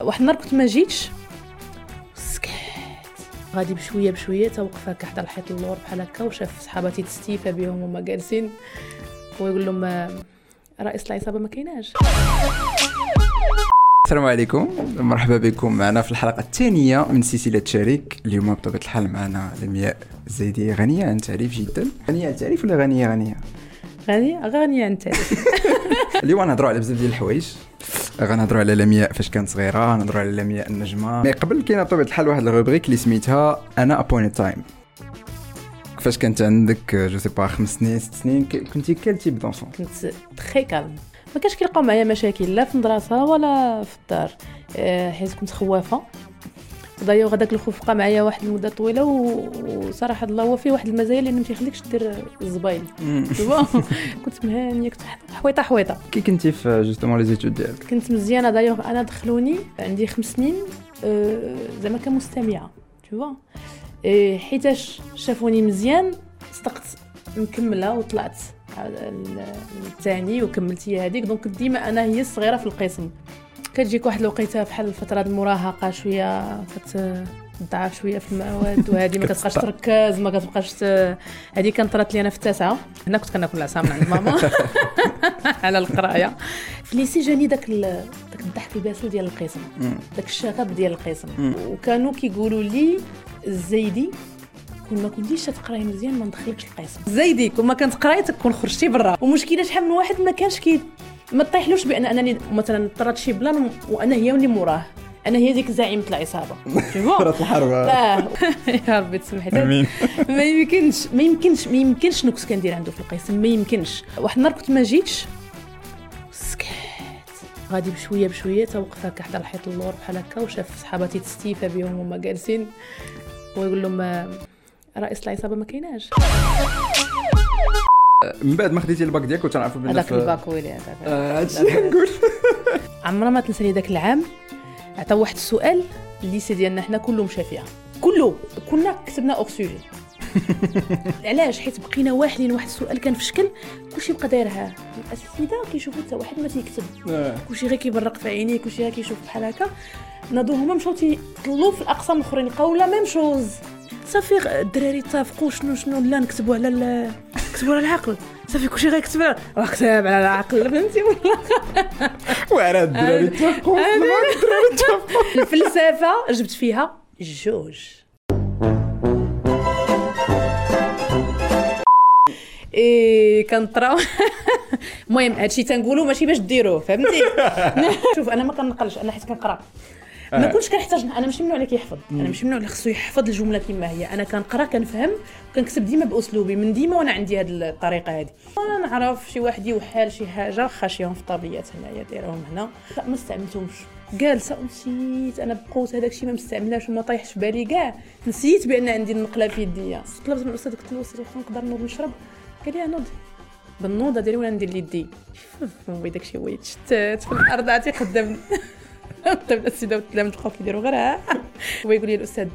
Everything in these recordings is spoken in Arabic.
واحد النهار كنت ما جيتش. سكات غادي بشوية بشوية توقف هكا حدا الحيط اللور بحال هكا وشاف صحاباتي تستيفى بهم هما جالسين. ويقول لهم رئيس العصابة ما كايناش. السلام عليكم. مرحبا بكم معنا في الحلقة الثانية من سلسلة شريك اليوم بطبيعة الحال معنا لمياء الزيدي غنية عن تعريف جدا. غنية عن تعريف ولا غنية غنية؟ غني غني انت اليوم غنهضروا على بزاف ديال الحوايج. غنهضروا على لمياء فاش كانت صغيرة غنهضروا على لمياء النجمة. mais قبل كاينة بطبيعه الحال واحد ال rubrique اللي سميتها once upon a time. فاش كانت عندك je sais pas خمس سنين ست سنين كنتي quel type d'enfant كنت très calme ما كانش كيلقاو معايا مشاكل لا في المدرسة ولا في الدار. آه، حيت كنت خوافة. دايوغ هذاك الخوف بقى معايا واحد المدة طويلة وصراحة الله هو فيه واحد المزايا اللي ما تيخليكش دير الزبايل كنت مهانيه كنت حويطة حويطة. كي كنتي في جوستومون لي زيتود ديالك؟ كنت مزيانة دايوغ أنا دخلوني عندي خمس سنين آه، زعما كمستمعة تشوفا حيتاش شافوني مزيان صدقت مكملة وطلعت الثاني وكملت هي هذيك دونك ديما أنا هي الصغيرة في القسم. كتجيك واحد الوقيته بحال الفترة المراهقة شوية كتضعف شوية في المواد وهذه ما كتبقاش. تركز ما كتبقاش هذه كانت طرات لي أنا في التاسعة. هنا كنت كناكل العصا من عند ماما. على القراية. في lycée جاني داك داك الضحك الباسل ديال القسم. داك الشغب ديال القسم. وكانوا كيقولوا لي الزايدي كون ما كنتيش تقراي مزيان ما ندخلكش القسم. زايدي كون ما كنت قراي تكون خرجتي برا. ومشكلة شحال من واحد ما كانش كي ما طيحلوش بأن أنني مثلا طرات شي plan وأنا هي اللي موراه. أنا هي ديك زعيمة العصابة. فرات الحرب. آه يا ربي تسمح لي آمين. ما يمكنش ما يمكنش ما يمكنش نكس كندير عنده في القسم ما يمكنش. واحد النهار كنت ما جيتش سكات غادي بشويه بشوية توقف هكا حدا الحيط اللور بحال هكا وشاف صحاباتي تستيفى بهم هما جالسين. ويقول لهم آه، رئيس العصابة ما كايناش. من بعد ما خديتي الباك ديالك وتنعرفوا بان هذاك الباك ويلي هذاك. آه، هادشي اللي نقول. عمرنا ما تنساني ذاك العام. عطاو واحد السؤال ال lycée ديالنا حنا كله مشى فيها كله. كنا كتبنا hors sujet علاش؟ حيت بقينا واحدين واحد السؤال كان في شكل. كلشي بقى دايرها. الأساتذة كيشوفوا حتى واحد ما تيكتب. آه. كلشي غير كيبرق في عينيه كلشي غير كيشوف بحال هكا. ناضو هما مشاو تيطلوا في الأقسام الأخرين. لقاو la même chose صافي الدراري اتفقوا شنو شنو لا نكتبوا على نكتبوا على العقل. صافي كلشي غيكتب راه كتب على العقل فهمتي؟ وعلى هاد الدراري الباك، الدراري. الفلسفة جبت فيها جوج. إيه كنطراو المهم هادشي تنقولو ماشي باش ديروه فهمتي؟ شوف أنا ما كنقلش أنا حيت كنقرا. ما كنتش كنحتاج أنا ماشي من النوع اللي كيحفظ أنا ماشي من النوع اللي خصو يحفظ الجملة كما هي. أنا كنقرأ كنفهم وكنكتب ديما بأسلوبي من ديما وأنا عندي هذه الطريقة هذه أنا نعرف شي واحد يوحال شي حاجة خاشيهم في الطابليات هنايا دايرهم هنا. لا ما استعملتهمش جالسه ونسيت أنا بقوت هذاك الشيء ما مستعملاش وما طايحش بالي. كاع نسيت بأن عندي النقله في يديا طلبت من الاستاذ قلت له أستاذ واخا نقدر نوض نشرب؟ قال لي نوض. بالنوضة ديالي وأنا ندير ليدي داكشي هو يتشتت في الأرض عاد يخدم قدام السيده والتلاميذ بقاو كيديروا غير. هو يقول لي الأستاذ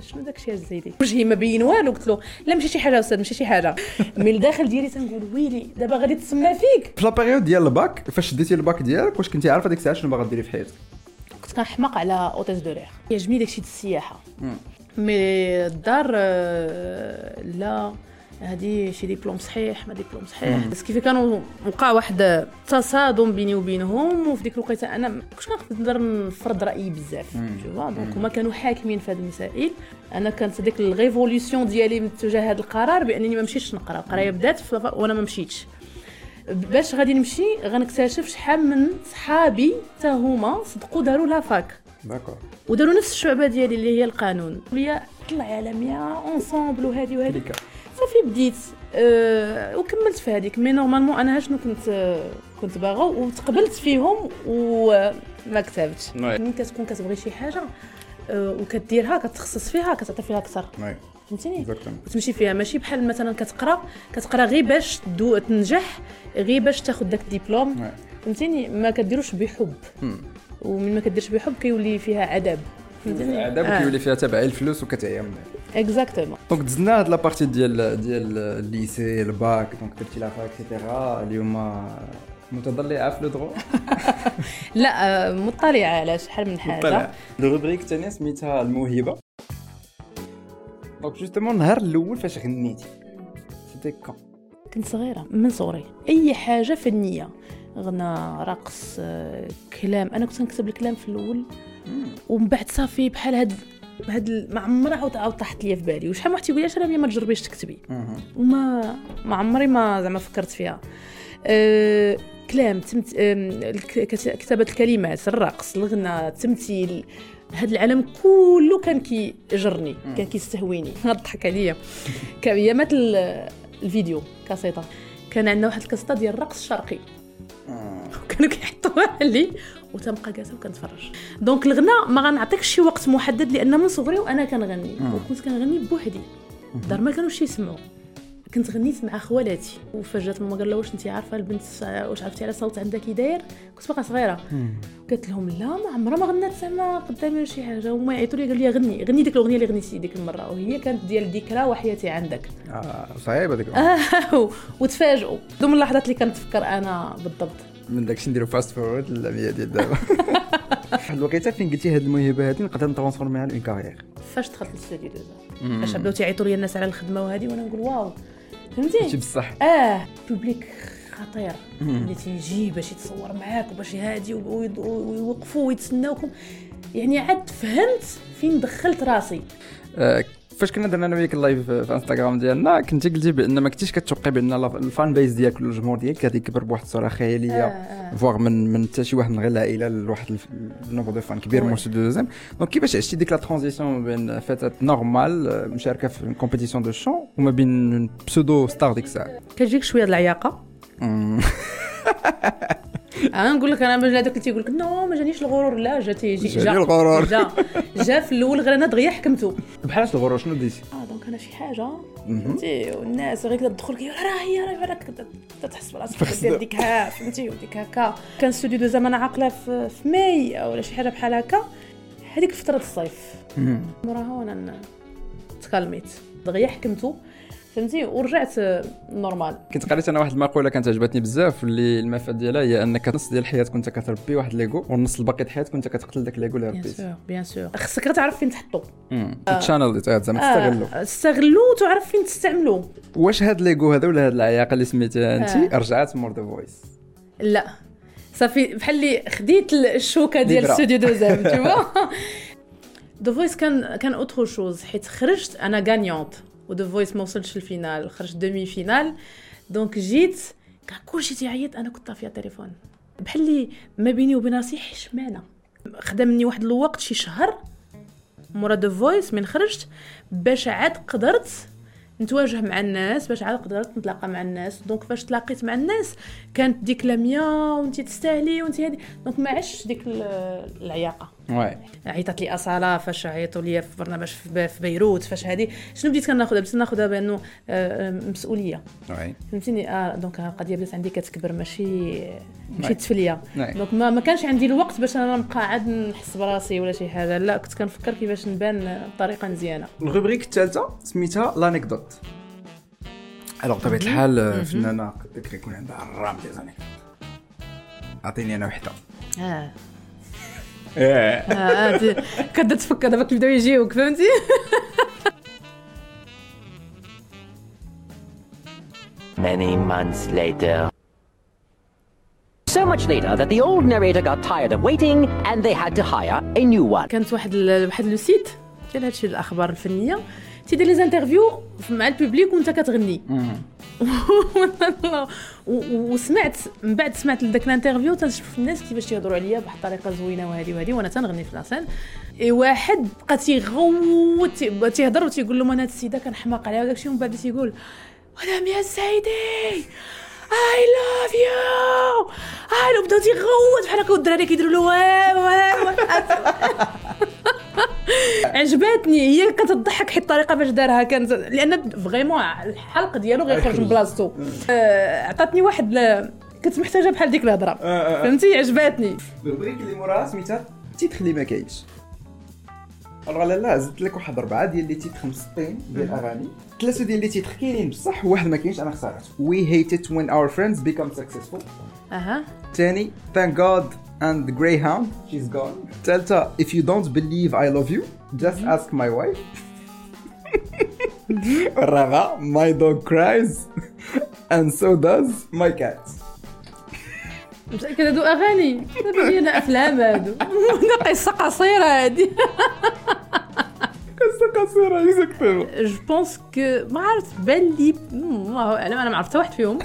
شنو داكشي الزايدي وجهي ما بين والو؟ قلت له لا ماشي شي حاجة أستاذ ماشي شي حاجة. من الداخل ديالي تنقول ويلي دابا غادي تسمى فيك. في la période ديال الباك فاش شديتي الباك ديالك واش كنتي عارفة ديك الساعة شنو باغا ديري في حياتك؟ كنت كنحماق على hôtesse de l'air يعجبني داكشي د السياحة. mais الدار آه، لا. هادي شي ديبلوم صحيح ما ديبلوم صحيح. بس كيف كانوا وقع واحد تصادم بيني وبينهم وفي ديك الوقيتة أنا ما كنتش كنقدر نفرض رأيي بزاف. tu vois donc هما كانوا حاكمين في هذه المسائل. أنا كانت ديك ال révolution ديالي من تجاه هذا القرار بأنني ما مشيتش نقرأ. القراية بدات وأنا ما مشيتش. باش غادي نمشي غنكتشف شحال من صحابي حتى هما صدقوا داروا la fac. d'accord وداروا نفس الشعبة ديالي اللي هي القانون. ليا طلع عالميه ensemble وهذه وهذه صافي بديت أه وكملت في هذيك. mais normalement أنا شنو كنت آه، كنت باغا وتقبلت فيهم وما كتبتش. oui. ملي كتكون كتبغي شي حاجة أه وكديرها كتخصص فيها كتعطي فيها أكثر. فهمتيني؟ وتمشي فيها. ماشي بحال مثلا كتقرأ كتقرأ غير باش تدو تنجح غير باش تاخذ داك الدبلوم. فهمتيني؟ ما كديروش بحب. مم. ومن ما كديرش بحب كيولي فيها عذاب فهمتيني؟ عذاب آه. كيولي فيها تبع الفلوس وكتعيا منها. exactement donc دزنا هاد la partie ديال ديال ال lycée ال bac donc درتي la fac et cetera اليوم متضلعه في le droit لا آه، مطلعه على شحال من حاجة. ال rubrique الثانية سميتها الموهبة. donc justement النهار الأول فاش غنيتي. c'était quand كنت صغيرة من صغري. أي حاجة فنية. غنى رقص آه، كلام. أنا كنت نكتب الكلام في الأول. ومن بعد صافي بحال هاد هاد ال- ما عمرها عاود عاود طاحت ليا في بالي. وشحال من واحد تيقول لي راه ما تجربيش تكتبي. وما ما عمري ما زعما فكرت فيها. أه كلام تمت... أم، الك- كت- كتابة الكلمات الرقص الغنى التمثيل. هاد العالم كله كان كيجرني كان كيستهويني. نضحك عليا كان ايامات ال- الفيديو كاسيطة. كان عندنا واحد الكاسيطه ديال الرقص الشرقي. وكانوا كيحطوها لي وتنبقى جالسة وكنتفرج. donc الغنى ما غنعطيكش شي وقت محدد لأن من صغري وأنا كنغني. وكنت كنغني بوحدي. الدار ما كانوش يسمعوا. كنت غنيت مع خوالاتي وفجات ماما قال لها واش انت عارفة البنت واش عرفتي على صوت عندها كي داير؟ كنت باقا صغيرة. قالت لهم لا ما عمرها ما غنات زعما قدامي شي حاجة. هما يعيطوا لي قالوا لي غني غني ديك الأغنية اللي غنيتي ديك المرة. وهي كانت ديال ذكرى وحياتي عندك. آه صعيبه ديك آه وتفاجئوا. من اللحظات اللي كنتفكر أنا بالضبط. من داكشي نديرو fast forward للعمليه ديال دابا. واحد الوقيتة فين قلتي هاد الموهبة هادي نقدر نترونسفورميها ل une carrière فاش دخلت للستوديو دوزا فاش بداو تيعيطوا لي الناس على الخدمة وهذه وأنا نقول wow. فهمتي؟ بصح. آه public خطير. اللي تيجي باش يتصور معاك وباش هادي ويض- ويوقفوا ويتسناوكم. يعني عاد فهمت فين دخلت راسي. آه، فاش كنا درنا أنا وياك ال live في إنستغرام ديالنا كنتي قلتي بان ما كنتيش كتوقعي بأن ال fan base ديالك الجمهور ديالك غادي يكبر بواحد الصورة خيالية آه. voire من من حتى شي واحد من غير العائلة لواحد ال nombre de fans كبير oui. مور Studio 2M donc كيفاش عشتي ديك la transition بين فتاه normale آه، مشاركة في compétition de chant وما بين pseudo star ديك الساعة كتجيك شوية د العياقة. أنا نقول لك أنا من هذاك اللي تيقول لك non ما جانيش الغرور. لا جا تيجي جاني الغرور. جا. جا في الأول غير أنا دغيا حكمته. بحال الغرور شنو ديتي آه دونك أنا شي حاجة. فهمتي؟ والناس غير كده تدخل كي راه هي راه راك تحس براسك دير ديك ها فهمتي؟ وديك هكا. كان ستوديو دو زمان عاقلة في, في ماي ولا شي حاجة بحال هكا. هذيك فترة الصيف. موراها وأنا تكلميت. دغيا حكمته. فهمتي؟ ورجعت آه، normal كنت قريت أنا واحد المقولة كانت عجبتني بزاف اللي المفاد ديالها هي أنك نص ديال الحياة كنت كتربي واحد l'ego والنص الباقي ديال الحياة كنت كتقتل داك l'ego اللي bien ربيت. سور بيان سور خصك تعرف فين تحطو. channel زعما تستغلو آه، تستغلو. وتعرف فين تستعملو. واش هاد l'ego هذا ولا هاد العياقه اللي سميتها انت آه. رجعت مور The Voice. لا. صافي بحال اللي خديت الشوكة ديال. ستوديو دوزام vois. The Voice كان كان autre chose حيت خرجت أنا gagnante و The Voice ما وصلتش لل finale خرجت demi-finale donc جيت كان كلشي تيعيط أنا كنت طافية التليفون. بحال ما بيني وبين راسي حشمانة. خدا مني واحد الوقت شي شهر مورا The Voice من خرجت باش عاد قدرت نتواجه مع الناس باش عاد قدرت نتلاقى مع الناس. donc فاش تلاقيت مع الناس كانت ديك لميا وانت تستاهلي وانت هادي. donc ما عشتش ديك ال- العياقة. عيطت لي أصالة فاش عيطوا لي في برنامج في بيروت فاش هادي. شنو بديت كناخذها بديت ناخذها بأنه آه، آه، مسؤولية. واي فهمتيني؟ آه donc القضية بدات عندي كتكبر ماشي. ماشي تفلية. donc ما, ما كانش عندي الوقت باش أنا نبقى عاد نحس براسي ولا شي حاجة. لا كنت كنفكر كيفاش نبان بطريقة مزيانة. ال rubrique الثالثه سميتها l'anecdote alors بطبيعه الحال آه، فنانة كيكون عندها الرام ديال des anecdotes أعطيني أنا وحدة. آه. آه كتبدا تفكر دابا كيبداو يجيوك فهمتي Many months later. So much later that the old narrator got tired of waiting and they had to hire a new one. كانت واحد ال- واحد le site ديال هادشي الأخبار الفنية. تيدير les interviews مع ال public وانت كتغني. وسمعت من بعد سمعت لذاك l'interview تنشوف الناس كيفاش تيهضروا عليا بواحد الطريقة زوينه وهذه وهذه وأنا تنغني في la scène. إي واحد بقى تيغوت تي- تيهضر وتيقول لهم أنا هاد السيدة كنحماق عليها وداك الشيء ومن بعد تيقول مدام يا سيدي! I love you اي بداو تيغوت بحال هكا والدراري كيديروا له. عجباتني هي كتضحك حيت الطريقة باش دارها كانت لأن vraiment الحلق ديالو غيخرج من بلاصتو. آه، عطاتني واحد ل- كنت محتاجة بحال ديك الهضرة. فهمتي؟ عجباتني ال rubrique اللي موراها سميتها؟ titre اللي ما كاينش. alors لا لا زدت لك واحد اربعه ديال les titres مسطين ديال الاغاني ثلاثة ديال les titres كاينين بصح واحد ما كاينش أنا اختارته we hate it when our friends become successful أها. ثاني thank God. and Greyhound she's gone ثالثة if you don't believe I love you just ask my wife الرابعة my dog cries and so does my cat متأكد هادو اغاني دابا ديالنا افلام هادو هذا قصه قصيره هادي قصة قصيرة اكزاكتومون جو بونس كو ما عرفت بان لي مم، الله اعلم انا ما عرفت حتى واحد فيهم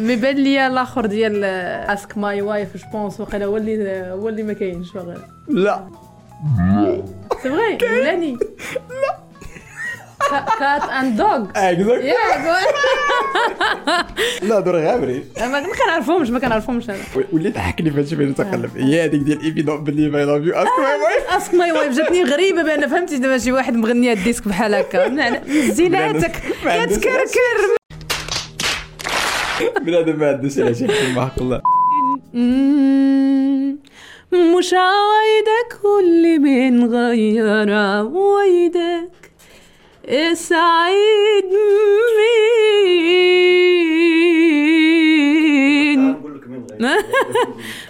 مي بان لي الآخر ديال اسك ماي وايف جو بونس وقيلا هو اللي هو اللي ما كاينش واقيلا. لا. سي فغي ولاني. لا كات اند دوغ اكزاكت يا لا دور غامري ما كنعرفهمش ما كنعرفهمش أنا. وليت ضحكني فهادشي فين تقلب. هي هذيك ديال don't believe I love you. Ask my wife. اسك ماي وايف جاتني غريبة بأن فهمتي دابا شي واحد مغني الديسك بحال هكا. من زيناتك. ما عندوش كتكركر. بنادم ما عندوش يحكي مع حق الله مش عوايدك واللي من غير عوايدك سعيد مين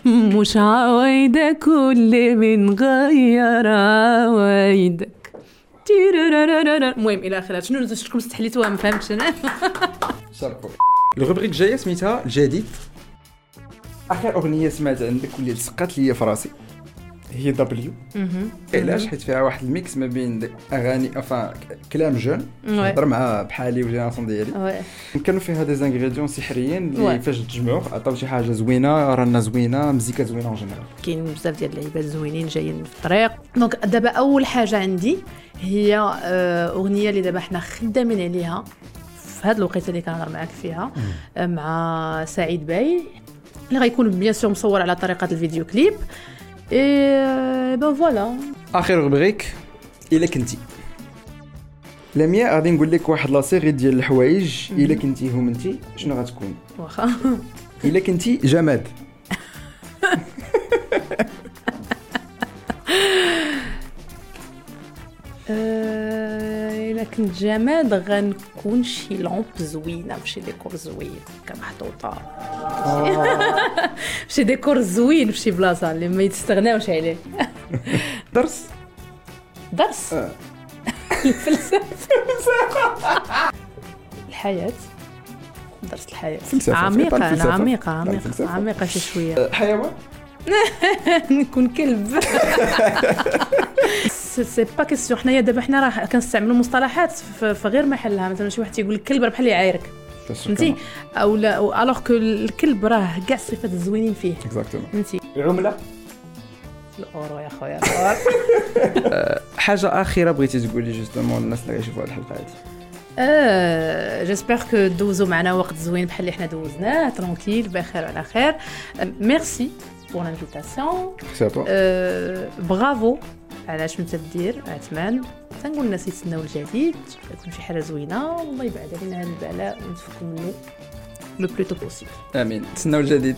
مش عوايدك واللي من غير عوايدك. المهم إلى اخره شنو شكون استحليتوها ما فهمتش أنا الروبريك الجايه سميتها الجديد اخر اغنيه سمعت عندك واللي لصقات ليا في راسي هي دبليو علاش حيت فيها واحد الميكس ما بين اغاني افا كلام جون. نهضر مع بحالي والجينيراسيون ديالي. كانوا فيها دي زانغريديون سحريين. اللي فاش تجمعوا عطاو شي حاجة زوينه رانا زوينه مزيكا زوينه اون جينيرال كاين بزاف ديال اللعيبات زوينين جايين في الطريق donc دابا اول حاجة عندي هي اغنيه اللي دابا حنا خدامين عليها في هذا الوقيته اللي كنهضر معاك فيها آه، مع سعيد باي اللي غيكون bien sûr مصور على طريقة ال vidéo clip. et bon voilà آخر rubrique إلا كنتي. لميا غادي نقول لك واحد la série ديال الحوايج. إلا كنتي هم انت شنو غتكون؟ واخا. إلا كنتي جماد. كنت جماد غنكون شي لامب زوينه بشي ديكور زوين. كمحطوطه شي ديكور زوين في شي بلاصة اللي ما يتستغناوش عليه. درس. درس. آه. الفلسفة. الحياة. درس الحياة. عميقة أنا. عميقة عميقة. عميقة شي شوية. أه، حيوان؟ نكون كلب. سي- با كيسيون حنايا دابا حنا راه كنستعملوا مصطلحات في غير محلها. مثلا شي واحد تيقول لك كلب بحال يعايرك. فهمتي؟ أو لا الوغ كو الكلب راه كاع الصفات الزوينين فيه. اكزاكتومون فهمتي؟ عمله الأورو يا خويا. حاجة أخيرة بغيتي تقولي جوستومون الناس اللي غيشوفوا هذه الحلقة هذه آه j'espère que دوزو معنا وقت زوين بحال اللي حنا دوزناه tranquille بخير وعلى خير. merci pour l'invitation bravo على اش انت دير عثمان تنقول الناس يتسناو الجديد يكون شي حاجة زوينة والله يبعد علينا هذا البلاء ونتفكوا منه le plus tôt possible آمين. تسناو الجديد.